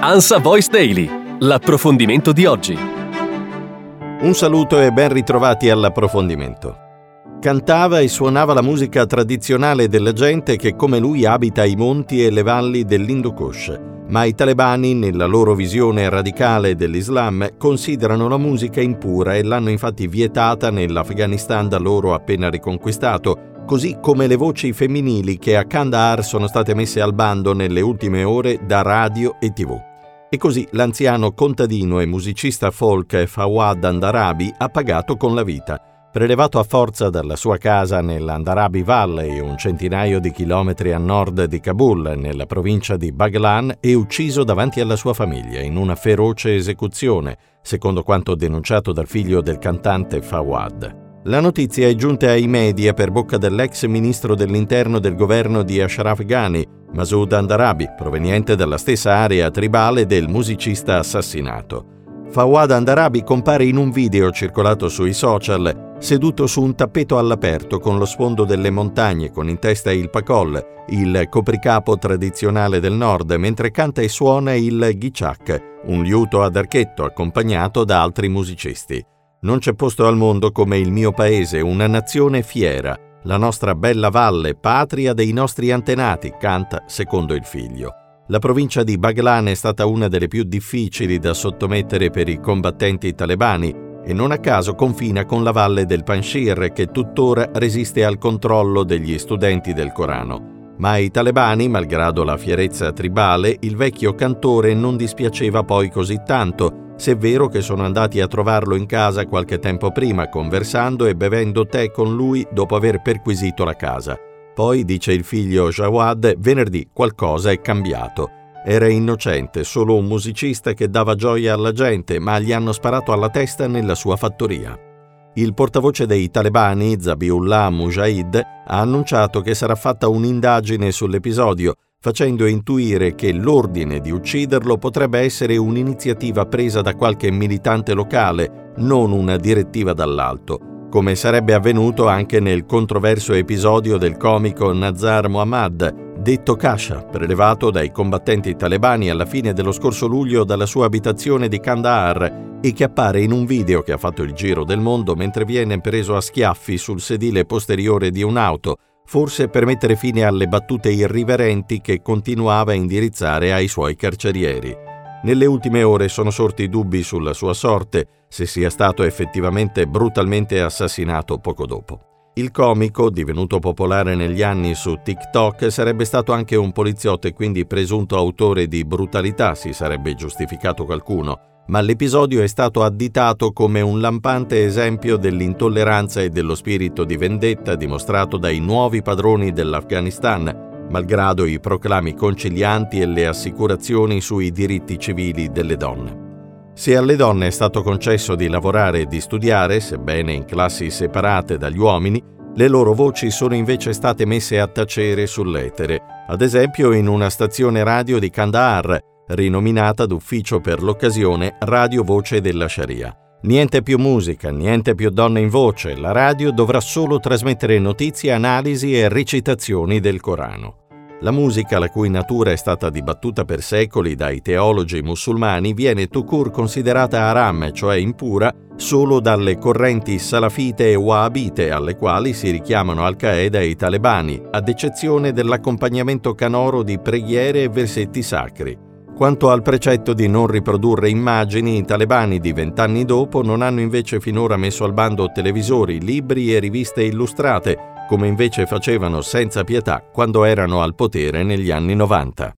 Ansa Voice Daily, l'approfondimento di oggi. Un saluto e ben ritrovati all'approfondimento. Cantava e suonava la musica tradizionale della gente che come lui abita i monti e le valli dell'Hindukush, ma i talebani, nella loro visione radicale dell'Islam, considerano la musica impura e l'hanno infatti vietata nell'Afghanistan da loro appena riconquistato, così come le voci femminili che a Kandahar sono state messe al bando nelle ultime ore da radio e tv. E così l'anziano contadino e musicista folk Fawad Andarabi ha pagato con la vita. Prelevato a forza dalla sua casa nell'Andarabi Valley, un centinaio di chilometri a nord di Kabul, nella provincia di Baglan, e ucciso davanti alla sua famiglia in una feroce esecuzione, secondo quanto denunciato dal figlio del cantante Fawad. La notizia è giunta ai media per bocca dell'ex ministro dell'interno del governo di Ashraf Ghani, Masoud Andarabi, proveniente dalla stessa area tribale del musicista assassinato. Fawad Andarabi compare in un video circolato sui social, seduto su un tappeto all'aperto con lo sfondo delle montagne, con in testa il pakol, il copricapo tradizionale del nord, mentre canta e suona il ghichak, un liuto ad archetto accompagnato da altri musicisti. Non c'è posto al mondo come il mio paese, una nazione fiera, la nostra bella valle, patria dei nostri antenati, canta secondo il figlio. La provincia di Baglan è stata una delle più difficili da sottomettere per i combattenti talebani e non a caso confina con la valle del Panshir che tuttora resiste al controllo degli studenti del Corano. Ma ai talebani, malgrado la fierezza tribale, il vecchio cantore non dispiaceva poi così tanto se è vero che sono andati a trovarlo in casa qualche tempo prima, conversando e bevendo tè con lui dopo aver perquisito la casa. Poi, dice il figlio Jawad, venerdì qualcosa è cambiato. Era innocente, solo un musicista che dava gioia alla gente, ma gli hanno sparato alla testa nella sua fattoria. Il portavoce dei talebani, Zabiullah Mujahid, ha annunciato che sarà fatta un'indagine sull'episodio facendo intuire che l'ordine di ucciderlo potrebbe essere un'iniziativa presa da qualche militante locale, non una direttiva dall'alto, come sarebbe avvenuto anche nel controverso episodio del comico Nazar Muhammad, detto Kasha, prelevato dai combattenti talebani alla fine dello scorso luglio dalla sua abitazione di Kandahar e che appare in un video che ha fatto il giro del mondo mentre viene preso a schiaffi sul sedile posteriore di un'auto, forse per mettere fine alle battute irriverenti che continuava a indirizzare ai suoi carcerieri. Nelle ultime ore sono sorti dubbi sulla sua sorte, se sia stato effettivamente brutalmente assassinato poco dopo. Il comico, divenuto popolare negli anni su TikTok, sarebbe stato anche un poliziotto e quindi presunto autore di brutalità, si sarebbe giustificato qualcuno, ma l'episodio è stato additato come un lampante esempio dell'intolleranza e dello spirito di vendetta dimostrato dai nuovi padroni dell'Afghanistan, malgrado i proclami concilianti e le assicurazioni sui diritti civili delle donne. Se alle donne è stato concesso di lavorare e di studiare, sebbene in classi separate dagli uomini, le loro voci sono invece state messe a tacere sull'etere, ad esempio in una stazione radio di Kandahar, rinominata d'ufficio per l'occasione Radio Voce della Sharia. Niente più musica, niente più donne in voce, la radio dovrà solo trasmettere notizie, analisi e recitazioni del Corano. La musica, la cui natura è stata dibattuta per secoli dai teologi musulmani, viene tukur considerata haram, cioè impura, solo dalle correnti salafite e wahhabite alle quali si richiamano Al-Qaeda e i talebani, ad eccezione dell'accompagnamento canoro di preghiere e versetti sacri. Quanto al precetto di non riprodurre immagini, i talebani di vent'anni dopo non hanno invece finora messo al bando televisori, libri e riviste illustrate, come invece facevano senza pietà quando erano al potere negli anni 90.